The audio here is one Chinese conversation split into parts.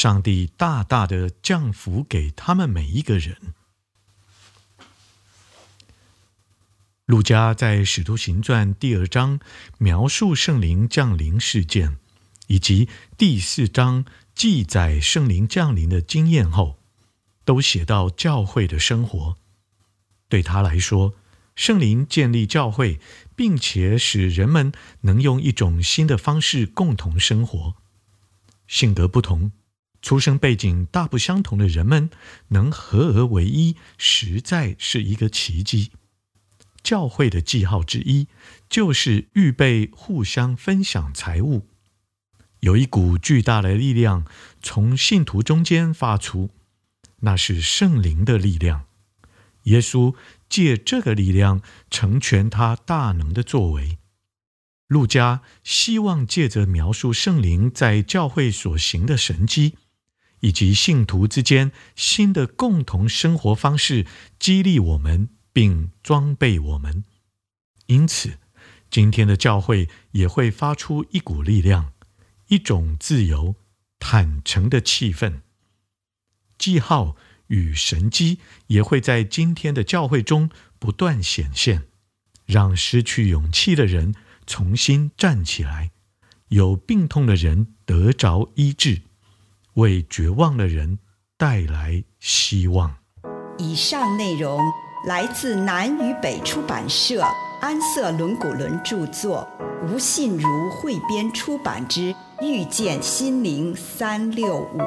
上帝大大的降福给他们每一个人。路加在《使徒行传》第二章描述圣灵降临事件，以及第四章记载圣灵降临的经验后，都写到教会的生活。对他来说，圣灵建立教会，并且使人们能用一种新的方式共同生活。性格不同、出生背景大不相同的人们能合而为一，实在是一个奇迹。教会的记号之一，就是预备互相分享财物。有一股巨大的力量从信徒中间发出，那是圣灵的力量。耶稣借这个力量成全他大能的作为。路加希望借着描述圣灵在教会所行的神迹，以及信徒之间新的共同生活方式，激励我们。并装备我们，因此，今天的教会也会发出一股力量，一种自由、坦诚的气氛。记号与神迹也会在今天的教会中不断显现，让失去勇气的人重新站起来，有病痛的人得着医治，为绝望的人带来希望。以上内容。来自南与北出版社安瑟伦古伦著作，吴信如汇编出版之《遇见心灵三六五》。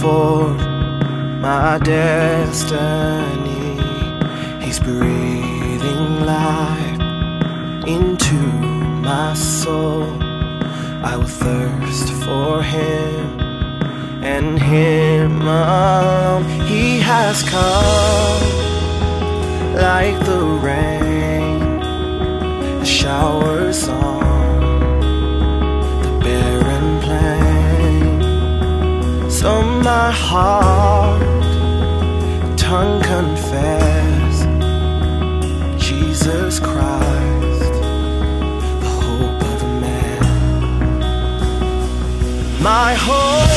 for my destiny. He's breathing life into my soul. I will thirst for him and him alone. He has come like the rain, the showers on. Tongue confess Jesus Christ, the hope of man. My hope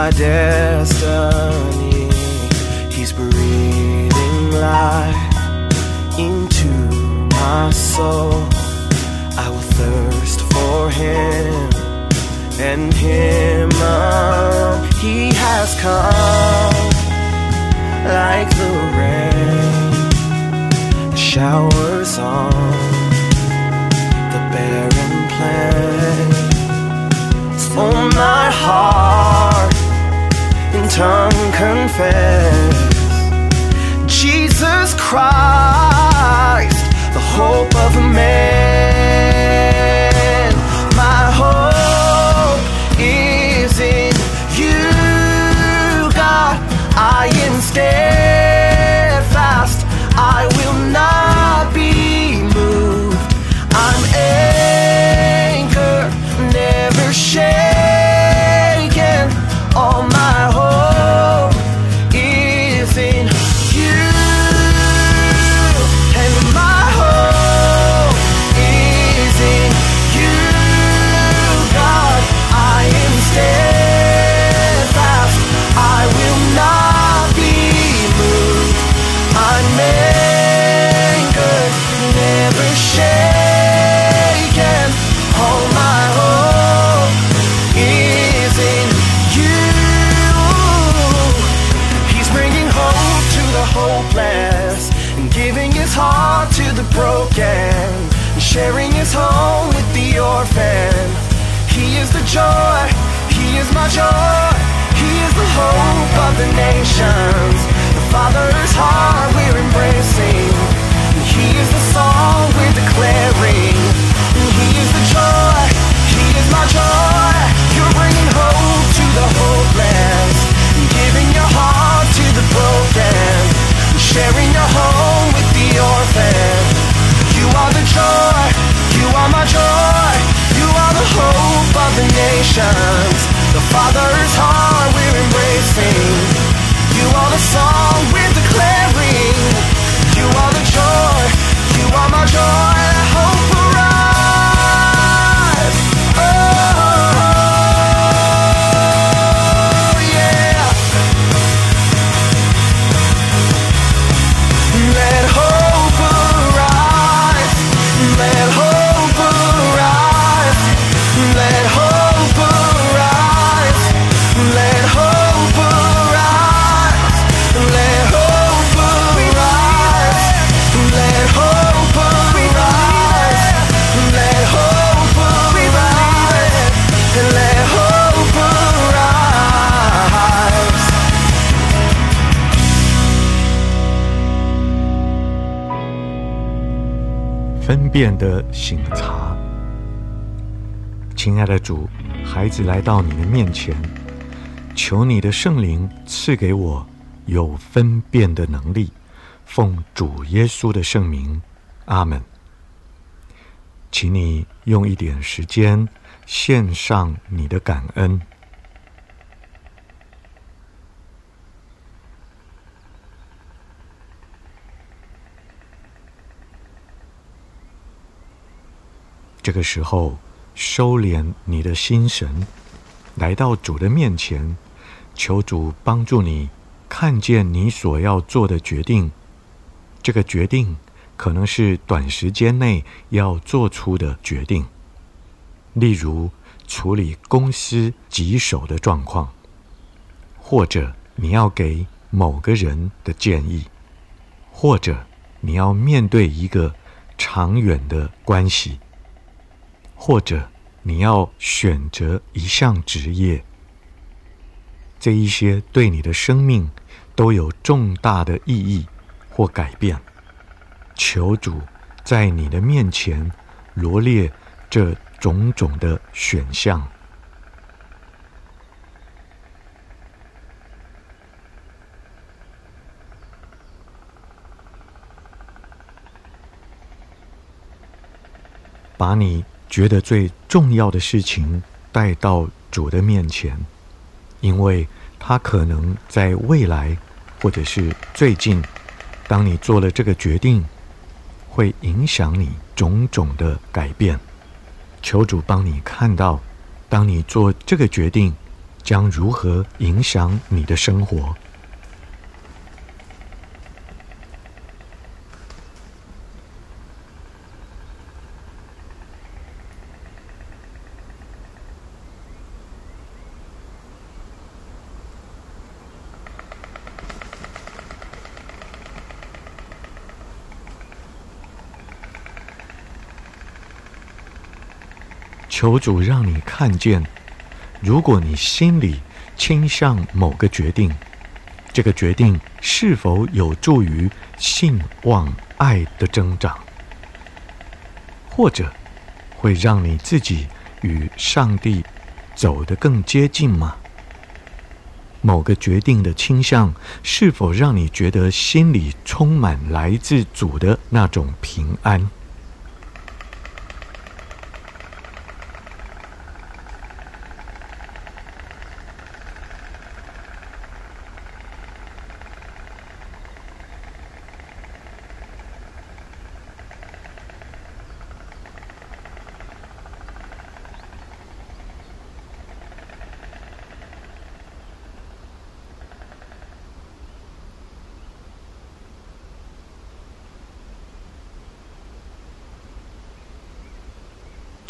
my destiny. He's breathing life into my soul. I will thirst for Him and Him alone. He has come like the rain, showers on Christ, the hope of man. The nations. The Father's heart 分辨的省察。亲爱的主，孩子来到你的面前，求你的圣灵赐给我有分辨的能力，奉主耶稣的圣名，阿门。请你用一点时间献上你的感恩。这个时候，收敛你的心神，来到主的面前，求主帮助你看见你所要做的决定。这个决定可能是短时间内要做出的决定，例如处理公司棘手的状况，或者你要给某个人的建议，或者你要面对一个长远的关系。或者你要选择一项职业，这一些对你的生命都有重大的意义或改变。求主在你的面前罗列这种种的选项，把你。觉得最重要的事情带到主的面前，因为他可能在未来，或者是最近，当你做了这个决定，会影响你种种的改变。求主帮你看到，当你做这个决定，将如何影响你的生活？求主让你看见，如果你心里倾向某个决定，这个决定是否有助于信望爱的增长，或者会让你自己与上帝走得更接近吗？某个决定的倾向是否让你觉得心里充满来自主的那种平安？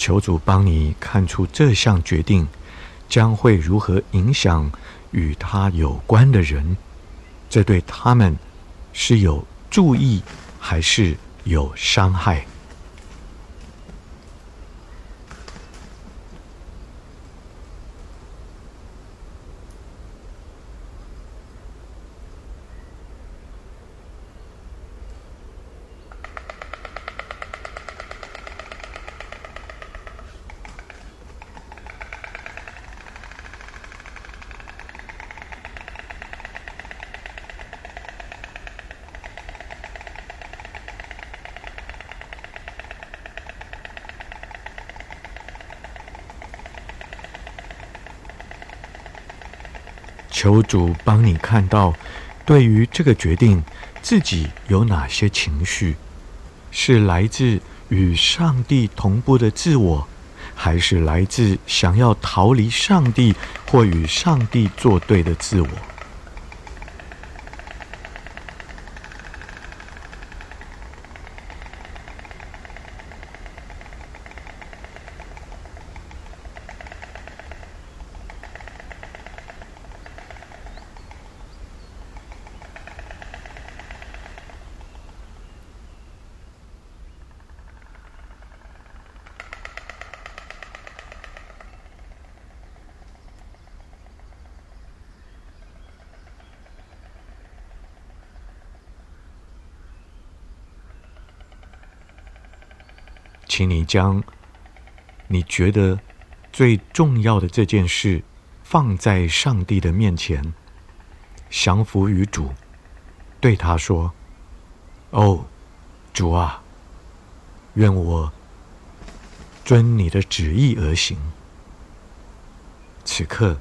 求主帮你看出这项决定将会如何影响与他有关的人，这对他们是有助益还是有伤害？求主帮你看到，对于这个决定，自己有哪些情绪，是来自与上帝同步的自我，还是来自想要逃离上帝或与上帝作对的自我？请你将你觉得最重要的这件事放在上帝的面前，降服于主，对他说：“哦，主啊，愿我遵你的旨意而行。”此刻，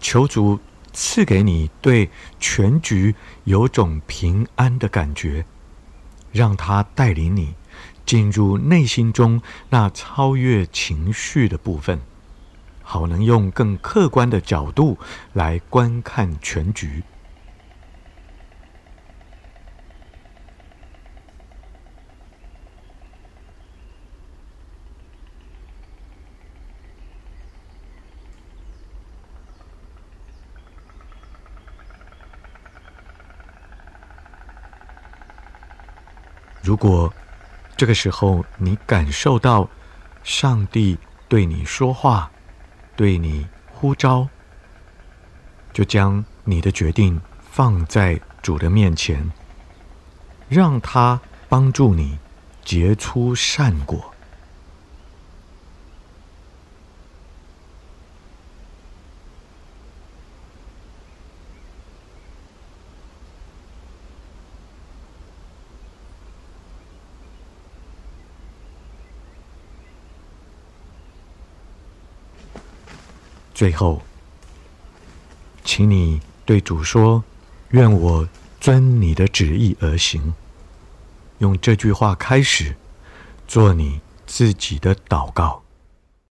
求主赐给你对全局有种平安的感觉，让他带领你。进入内心中那超越情绪的部分，好能用更客观的角度来观看全局。如果这个时候，你感受到上帝对你说话，对你呼召，就将你的决定放在主的面前，让他帮助你结出善果。最后，请你对主说：“愿我遵你的旨意而行。”用这句话开始做你自己的祷告。